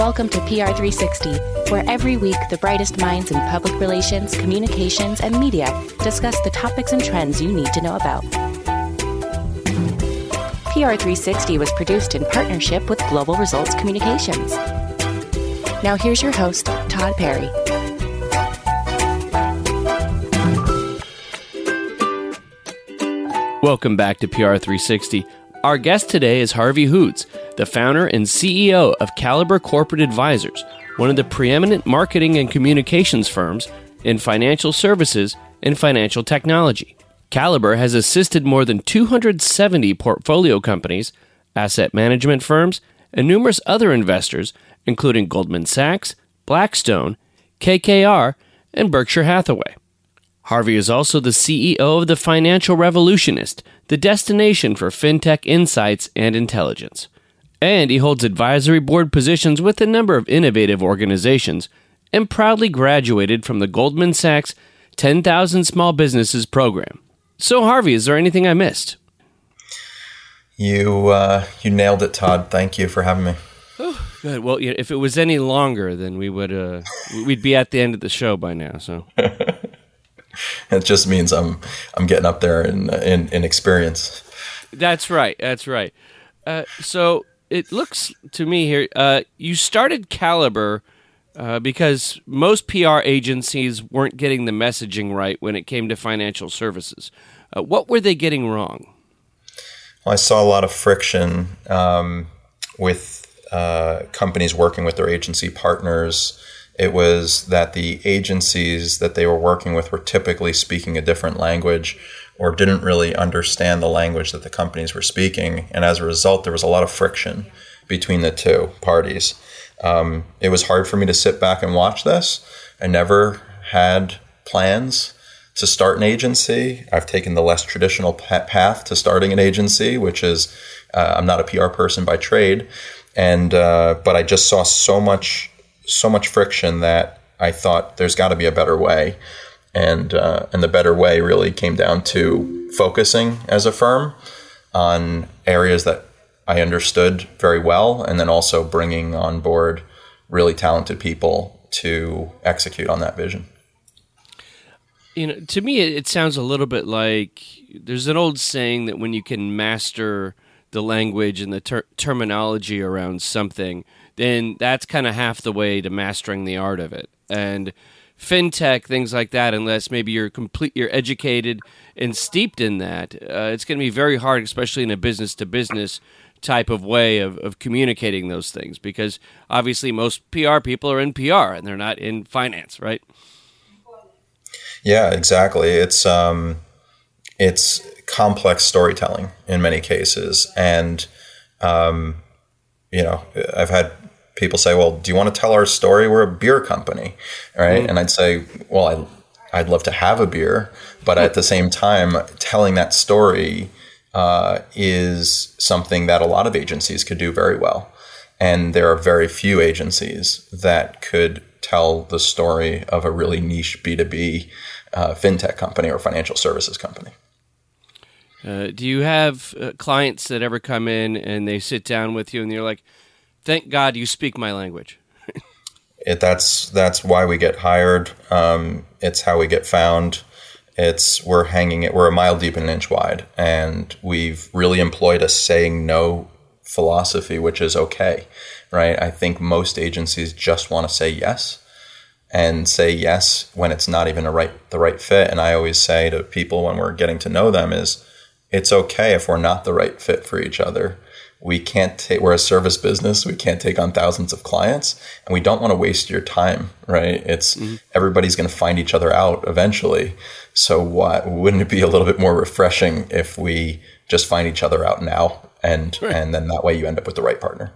Welcome to PR360, where every week the brightest minds in public relations, communications, and media discuss the topics and trends you need to know about. PR360 was produced in partnership with Global Results Communications. Now, here's your host, Todd Perry. Welcome back to PR360. Our guest today is Harvey Hudes, the founder and CEO of Caliber Corporate Advisers, one of the preeminent marketing and communications firms in financial services and financial technology. Caliber has assisted more than 270 portfolio companies, asset management firms, and numerous other investors, including Goldman Sachs, Blackstone, KKR, and Berkshire Hathaway. Harvey is also the CEO of the Financial Revolutionist, the destination for fintech insights and intelligence. And he holds advisory board positions with a number of innovative organizations and proudly graduated from the Goldman Sachs 10,000 Small Businesses program. So, Harvey, is there anything I missed? You uh, you nailed it, Todd. Thank you for having me. Oh, good. Well, if it was any longer, then we would uh, we'd be at the end of the show by now. So. it just means I'm I'm getting up there in in, in experience. That's right. That's right. Uh, so it looks to me here uh, you started Caliber uh, because most PR agencies weren't getting the messaging right when it came to financial services. Uh, what were they getting wrong? Well, I saw a lot of friction um, with uh, companies working with their agency partners it was that the agencies that they were working with were typically speaking a different language or didn't really understand the language that the companies were speaking. And as a result, there was a lot of friction between the two parties. Um, it was hard for me to sit back and watch this. I never had plans to start an agency. I've taken the less traditional path to starting an agency, which is uh, I'm not a PR person by trade, and uh, but I just saw so much so much friction that I thought there's got to be a better way, and uh, and the better way really came down to focusing as a firm on areas that I understood very well, and then also bringing on board really talented people to execute on that vision. You know, to me, it sounds a little bit like there's an old saying that when you can master the language and the ter- terminology around something, then that's kind of half the way to mastering the art of it. And fintech things like that, unless maybe you're complete, you're educated and steeped in that, uh, it's going to be very hard, especially in a business to business type of way of, of communicating those things because obviously most PR people are in PR and they're not in finance, right? Yeah, exactly. It's um, it's complex storytelling in many cases, and um, you know, I've had people say, "Well, do you want to tell our story? We're a beer company, right?" Mm. And I'd say, "Well, I, I'd love to have a beer, but at the same time, telling that story uh, is something that a lot of agencies could do very well, and there are very few agencies that could tell the story of a really niche B two B uh, fintech company or financial services company." Uh, do you have uh, clients that ever come in and they sit down with you and you're like, thank God you speak my language. it, that's that's why we get hired. Um, it's how we get found. It's we're hanging it. We're a mile deep and an inch wide, and we've really employed a saying no philosophy, which is okay, right? I think most agencies just want to say yes and say yes when it's not even a right the right fit. And I always say to people when we're getting to know them is it's okay if we're not the right fit for each other we can't take we're a service business we can't take on thousands of clients and we don't want to waste your time right? It's mm-hmm. everybody's going to find each other out eventually. So why wouldn't it be a little bit more refreshing if we just find each other out now and sure. and then that way you end up with the right partner?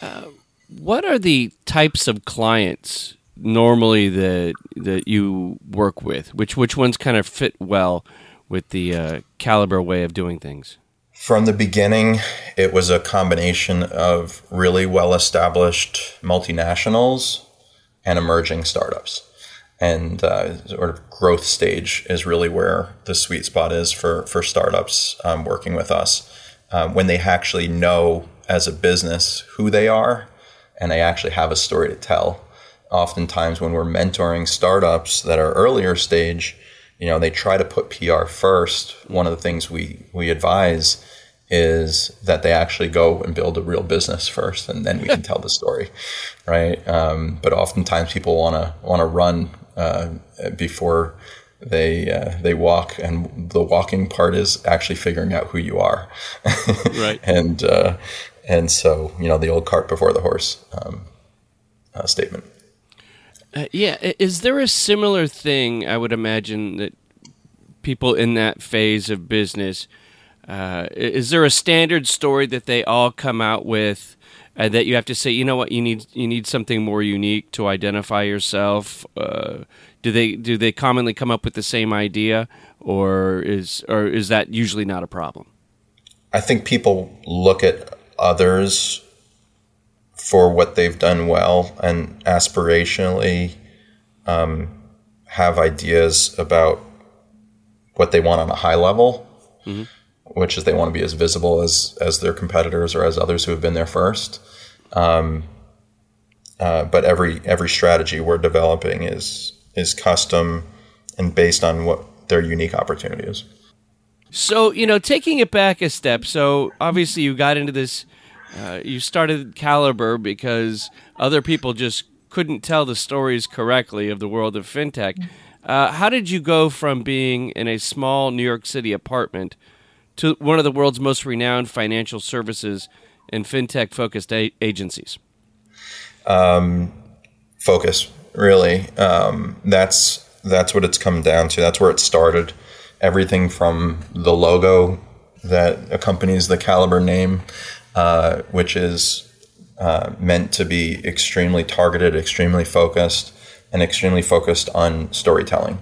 Uh, what are the types of clients normally that that you work with? Which which ones kind of fit well with the uh, caliber way of doing things from the beginning, it was a combination of really well established multinationals and emerging startups. And uh, sort of growth stage is really where the sweet spot is for, for startups um, working with us. Um, when they actually know as a business who they are and they actually have a story to tell. Oftentimes, when we're mentoring startups that are earlier stage, you know, they try to put PR first. One of the things we we advise is that they actually go and build a real business first, and then we can tell the story, right? Um, but oftentimes, people want to want to run uh, before they uh, they walk, and the walking part is actually figuring out who you are, right? and uh, and so you know the old cart before the horse um, uh, statement. Uh, yeah, is there a similar thing? I would imagine that people in that phase of business. Uh, is there a standard story that they all come out with uh, that you have to say, you know what, you need you need something more unique to identify yourself? Uh, do they do they commonly come up with the same idea, or is or is that usually not a problem? I think people look at others for what they've done well and aspirationally um, have ideas about what they want on a high level, mm-hmm. which is they want to be as visible as as their competitors or as others who have been there first. Um, uh, but every every strategy we're developing is is custom and based on what their unique opportunity is. So, you know, taking it back a step, so obviously you got into this, uh, you started Caliber because other people just couldn't tell the stories correctly of the world of fintech. Uh, how did you go from being in a small New York City apartment to one of the world's most renowned financial services and fintech focused a- agencies? Um, focus really. Um, that's that's what it's come down to. That's where it started. Everything from the logo that accompanies the Caliber name, uh, which is uh, meant to be extremely targeted, extremely focused, and extremely focused on storytelling.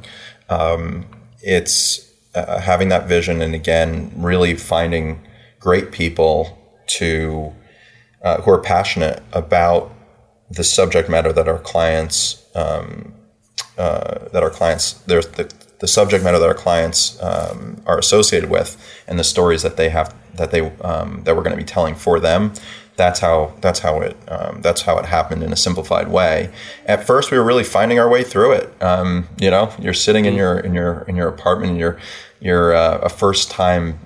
Um, it's uh, having that vision, and again, really finding great people to uh, who are passionate about the subject matter that our clients um, uh, that our clients there's the, the subject matter that our clients um, are associated with and the stories that they have that they um, that we're going to be telling for them that's how that's how it um, that's how it happened in a simplified way. At first we were really finding our way through it. Um, you know you're sitting in your in your in your apartment and you're you're uh, a first time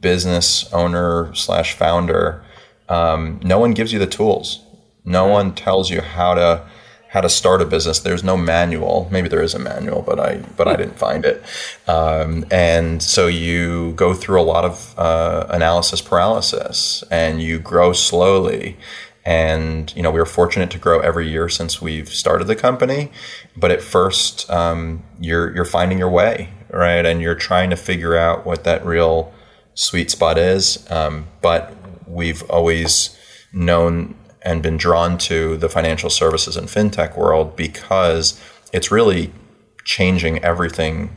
business owner slash founder. Um, no one gives you the tools. No one tells you how to how to start a business. There's no manual. Maybe there is a manual, but I but I didn't find it. Um, and so you go through a lot of uh, analysis paralysis, and you grow slowly. And you know we were fortunate to grow every year since we've started the company. But at first, um, you're you're finding your way, right? And you're trying to figure out what that real sweet spot is. Um, but we've always known and been drawn to the financial services and fintech world because it's really changing everything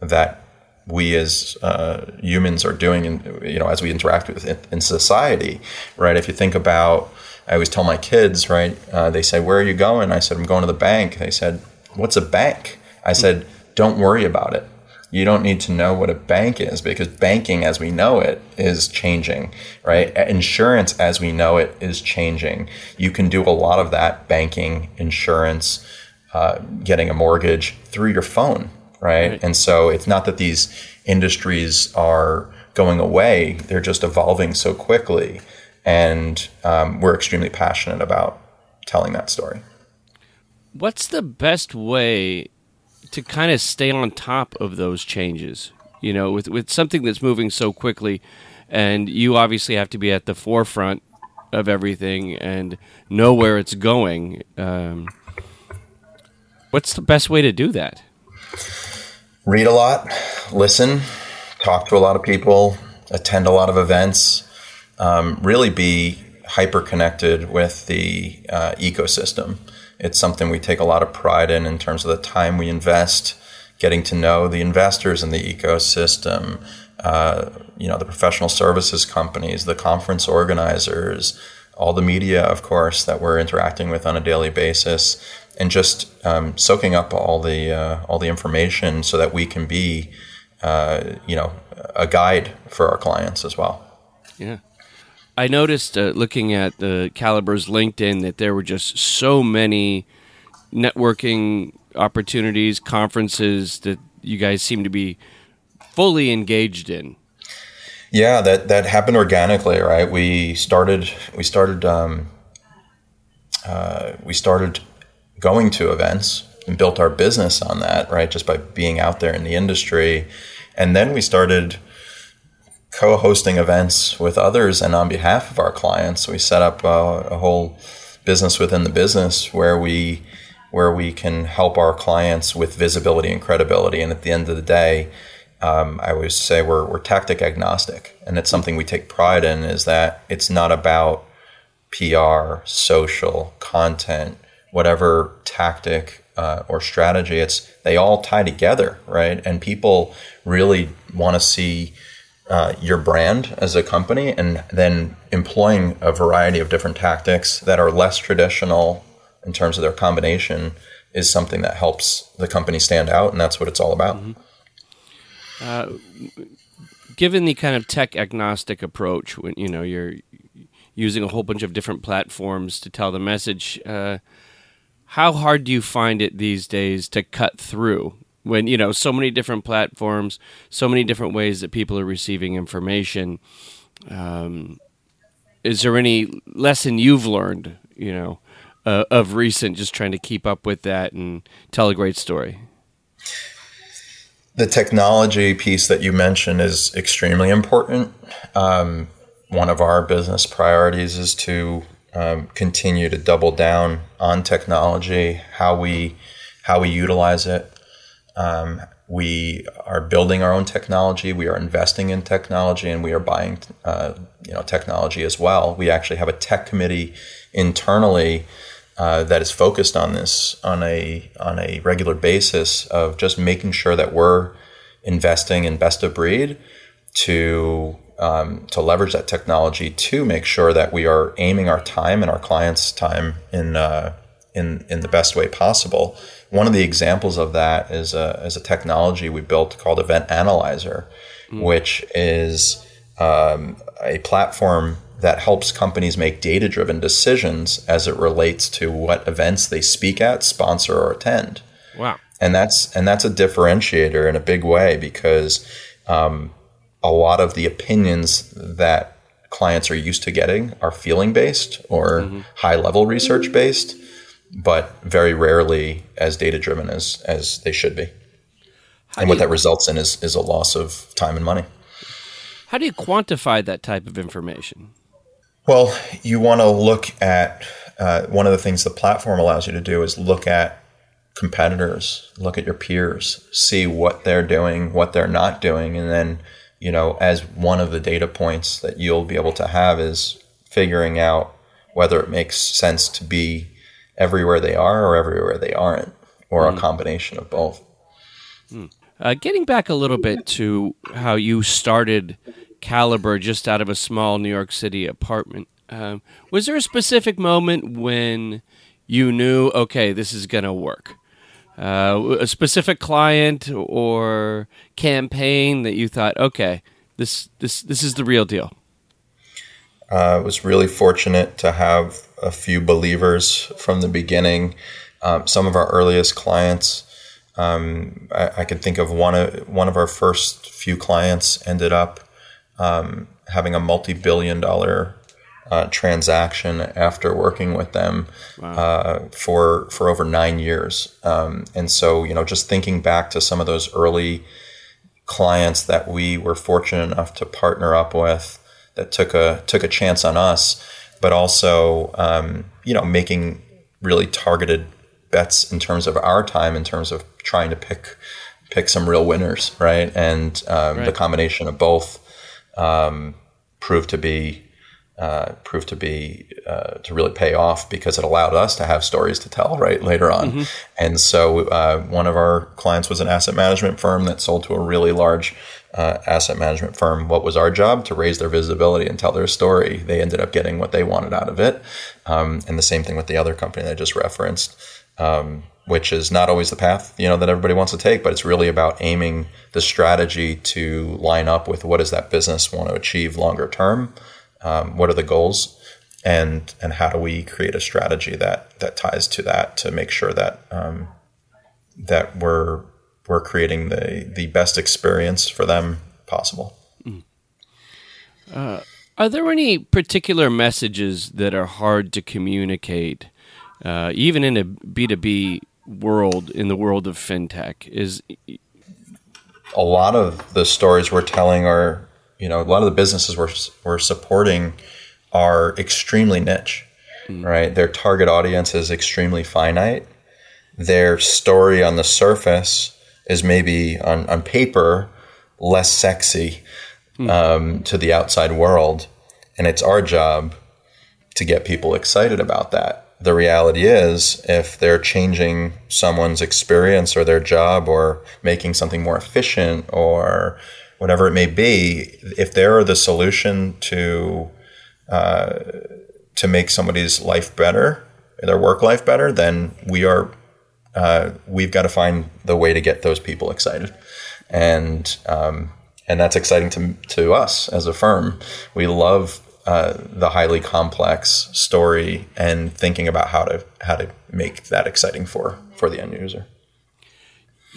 that we as uh, humans are doing, in, you know, as we interact with it in society, right? If you think about, I always tell my kids, right? Uh, they say, "Where are you going?" I said, "I'm going to the bank." They said, "What's a bank?" I said, "Don't worry about it you don't need to know what a bank is because banking as we know it is changing, right? Insurance as we know it is changing. You can do a lot of that banking, insurance, uh, getting a mortgage through your phone, right? right? And so it's not that these industries are going away, they're just evolving so quickly. And um, we're extremely passionate about telling that story. What's the best way to kind of stay on top of those changes. You know, with with something that's moving so quickly, and you obviously have to be at the forefront of everything and know where it's going. Um, what's the best way to do that? Read a lot, listen, talk to a lot of people, attend a lot of events, um, really be hyper connected with the uh, ecosystem. It's something we take a lot of pride in in terms of the time we invest getting to know the investors in the ecosystem, uh, you know, the professional services companies, the conference organizers, all the media, of course, that we're interacting with on a daily basis, and just um, soaking up all the uh, all the information so that we can be, uh, you know, a guide for our clients as well. Yeah. I noticed uh, looking at the Caliber's LinkedIn that there were just so many networking opportunities, conferences that you guys seem to be fully engaged in. Yeah, that that happened organically, right? We started we started um, uh, we started going to events and built our business on that, right? Just by being out there in the industry, and then we started co-hosting events with others and on behalf of our clients. We set up uh, a whole business within the business where we where we can help our clients with visibility and credibility. And at the end of the day, um, I always say we're, we're tactic agnostic, and it's something we take pride in. Is that it's not about PR, social, content, whatever tactic uh, or strategy. It's they all tie together, right? And people really want to see uh, your brand as a company and then employing a variety of different tactics that are less traditional in terms of their combination is something that helps the company stand out and that's what it's all about mm-hmm. uh, given the kind of tech agnostic approach when you know you're using a whole bunch of different platforms to tell the message uh, how hard do you find it these days to cut through when you know so many different platforms, so many different ways that people are receiving information. Um, is there any lesson you've learned, you know, uh, of recent, just trying to keep up with that and tell a great story? The technology piece that you mentioned is extremely important. Um, one of our business priorities is to um, continue to double down on technology, how we how we utilize it, um, we are building our own technology. We are investing in technology, and we are buying, uh, you know, technology as well. We actually have a tech committee internally uh, that is focused on this on a on a regular basis of just making sure that we're investing in best of breed to um, to leverage that technology to make sure that we are aiming our time and our clients' time in uh, in in the best way possible one of the examples of that is a, is a technology we built called Event Analyzer, mm. which is um, a platform that helps companies make data driven decisions as it relates to what events they speak at, sponsor, or attend. Wow. And that's and that's a differentiator in a big way because um, a lot of the opinions that clients are used to getting are feeling based or mm-hmm. high level research based but very rarely as data driven as as they should be. How and what you, that results in is is a loss of time and money. How do you quantify that type of information? Well, you want to look at uh, one of the things the platform allows you to do is look at competitors, look at your peers, see what they're doing, what they're not doing, and then you know as one of the data points that you'll be able to have is figuring out whether it makes sense to be everywhere they are or everywhere they aren't, or mm. a hmm. combination of both. Mm. Uh, getting back a little bit to how you started Caliber just out of a small New York City apartment, um, was there a specific moment when you knew, okay, this is going to work? Uh, a specific client or campaign that you thought, okay, this this this is the real deal. I uh, was really fortunate to have a few believers from the beginning. Um, some of our earliest clients, um, I, I, can think of one of one of our first few clients ended up um, having a multi-billion-dollar uh, transaction after working with them wow. uh, for for over nine years. Um, and so, you know, just thinking back to some of those early clients that we were fortunate enough to partner up with that took a took a chance on us, but also um, you know making really targeted bets in terms of our time, in terms of trying to pick pick some real winners, right? And um, right. the combination of both um, proved to be uh, proved to be uh, to really pay off because it allowed us to have stories to tell right later on. Mm-hmm. And so uh, one of our clients was an asset management firm that sold to a really large uh, asset management firm. What was our job? To raise their visibility and tell their story. They ended up getting what they wanted out of it. Um, and the same thing with the other company that I just referenced, um, which is not always the path you know that everybody wants to take, but it's really about aiming the strategy to line up with what does that business want to achieve longer term. Um, what are the goals, and and how do we create a strategy that that ties to that to make sure that um, that we're we're creating the the best experience for them possible. Mm. Uh, are there any particular messages that are hard to communicate, uh, even in a B two B world, in the world of fintech? Is a lot of the stories we're telling are, you know, a lot of the businesses we're we're supporting are extremely niche, mm. right? Their target audience is extremely finite. Their story on the surface is maybe on, on paper less sexy mm. um, to the outside world. And it's our job to get people excited about that. The reality is, if they're changing someone's experience or their job or making something more efficient or whatever it may be, if they're the solution to uh, to make somebody's life better, their work life better, then we are uh, we've got to find the way to get those people excited, and um, and that's exciting to to us as a firm. We love uh, the highly complex story and thinking about how to how to make that exciting for for the end user.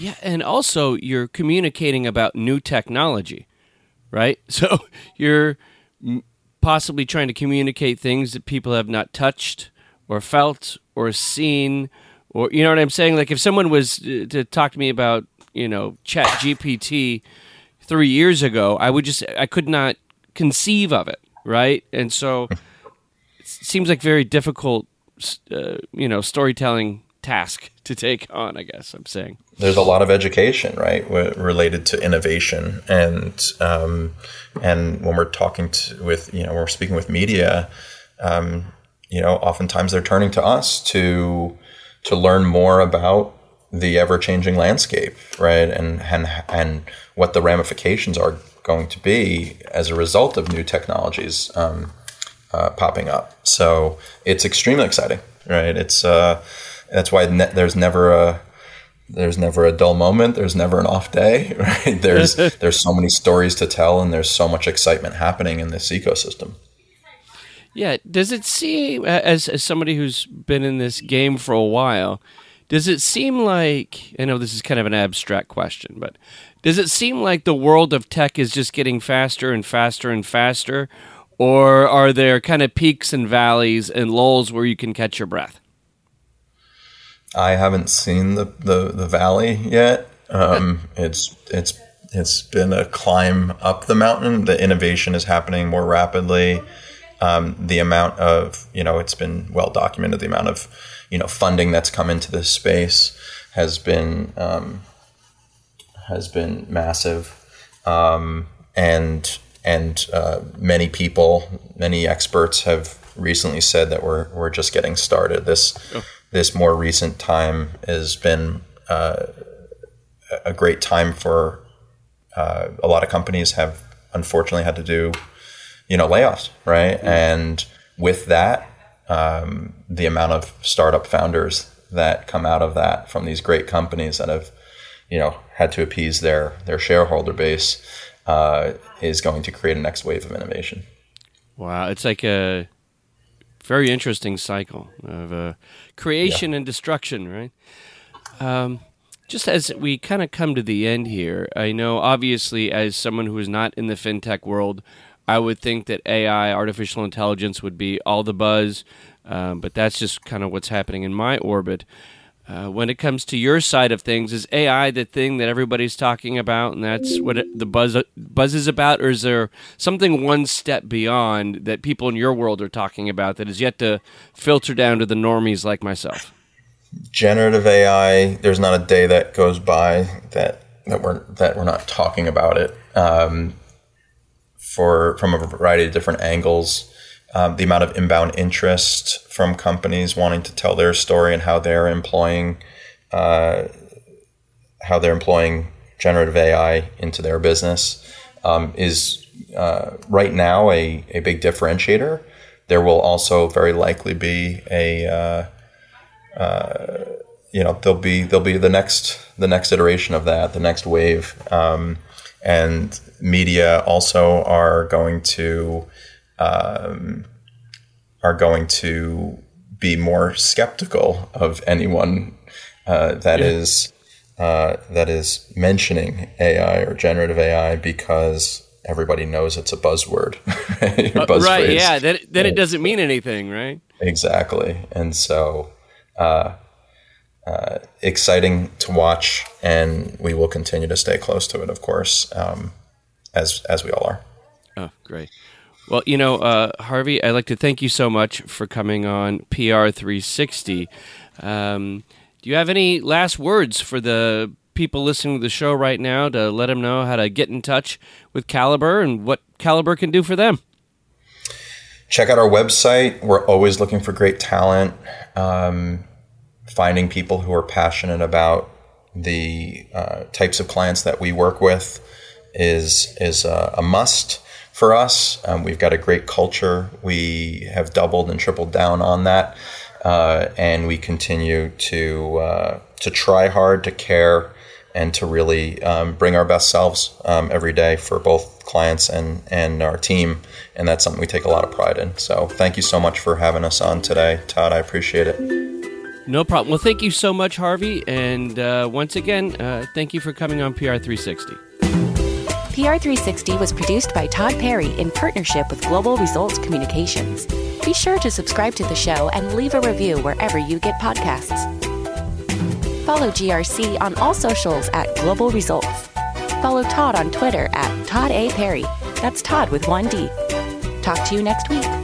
Yeah, and also you're communicating about new technology, right? So you're possibly trying to communicate things that people have not touched or felt or seen or you know what I'm saying? Like if someone was uh, to talk to me about you know ChatGPT 3 years ago I would just I could not conceive of it right? And so it seems like very difficult uh, you know storytelling task to take on i guess i'm saying there's a lot of education right related to innovation and um, and when we're talking to, with you know we're speaking with media um, you know oftentimes they're turning to us to to learn more about the ever-changing landscape right and and and what the ramifications are going to be as a result of new technologies um, uh, popping up. So it's extremely exciting right? It's uh, that's why ne- there's never a there's never a dull moment. There's never an off day. Right? There's there's so many stories to tell, and there's so much excitement happening in this ecosystem. Yeah. Does it seem, as as somebody who's been in this game for a while, does it seem like I know this is kind of an abstract question, but does it seem like the world of tech is just getting faster and faster and faster, or are there kind of peaks and valleys and lulls where you can catch your breath? I haven't seen the the, the valley yet. Um, it's it's it's been a climb up the mountain. The innovation is happening more rapidly. Um, the amount of you know it's been well documented. The amount of you know funding that's come into this space has been um, has been massive, um, and and uh, many people, many experts have recently said that we're we're just getting started. This. Oh this more recent time has been uh, a great time for uh, a lot of companies have unfortunately had to do you know layoffs right mm-hmm. and with that um, the amount of startup founders that come out of that from these great companies that have you know had to appease their their shareholder base uh, is going to create a next wave of innovation wow it's like a very interesting cycle of uh, creation yeah. and destruction, right? Um, just as we kind of come to the end here, I know obviously, as someone who is not in the fintech world, I would think that AI, artificial intelligence, would be all the buzz, um, but that's just kind of what's happening in my orbit. Uh, when it comes to your side of things, is AI the thing that everybody's talking about, and that's what it, the buzz buzz is about, or is there something one step beyond that people in your world are talking about that is yet to filter down to the normies like myself? Generative AI. There's not a day that goes by that that we're that we're not talking about it um, for from a variety of different angles um, the amount of inbound interest from companies wanting to tell their story and how they're employing uh, how they're employing generative AI into their business um, is uh, right now a, a big differentiator. There will also very likely be a uh, uh you know there'll be there'll be the next the next iteration of that the next wave um, and media also are going to um, are going to be more skeptical of anyone uh, that yeah. is uh, that is mentioning AI or generative AI because everybody knows it's a buzzword. right? Uh, right yeah. Then, then it doesn't mean anything, right? Exactly. And so, uh, uh, exciting to watch, and we will continue to stay close to it, of course, um, as as we all are. Oh, great. Well, you know, uh, Harvey, I'd like to thank you so much for coming on PR 360. Um, do you have any last words for the people listening to the show right now to let them know how to get in touch with Caliber and what Caliber can do for them? Check out our website. We're always looking for great talent, um, finding people who are passionate about the uh, types of clients that we work with is is a, a must for us. Um, we've got a great culture. We have doubled and tripled down on that, uh, and we continue to uh, to try hard, to care, and to really um, bring our best selves um, every day for both clients and and our team. And that's something we take a lot of pride in. So thank you so much for having us on today, Todd. I appreciate it. No problem. Well, thank you so much, Harvey. And uh, once again, uh, thank you for coming on PR 360. PR360 was produced by Todd Perry in partnership with Global Results Communications. Be sure to subscribe to the show and leave a review wherever you get podcasts. Follow GRC on all socials at Global Results. Follow Todd on Twitter at Todd A. Perry. That's Todd with one D. Talk to you next week.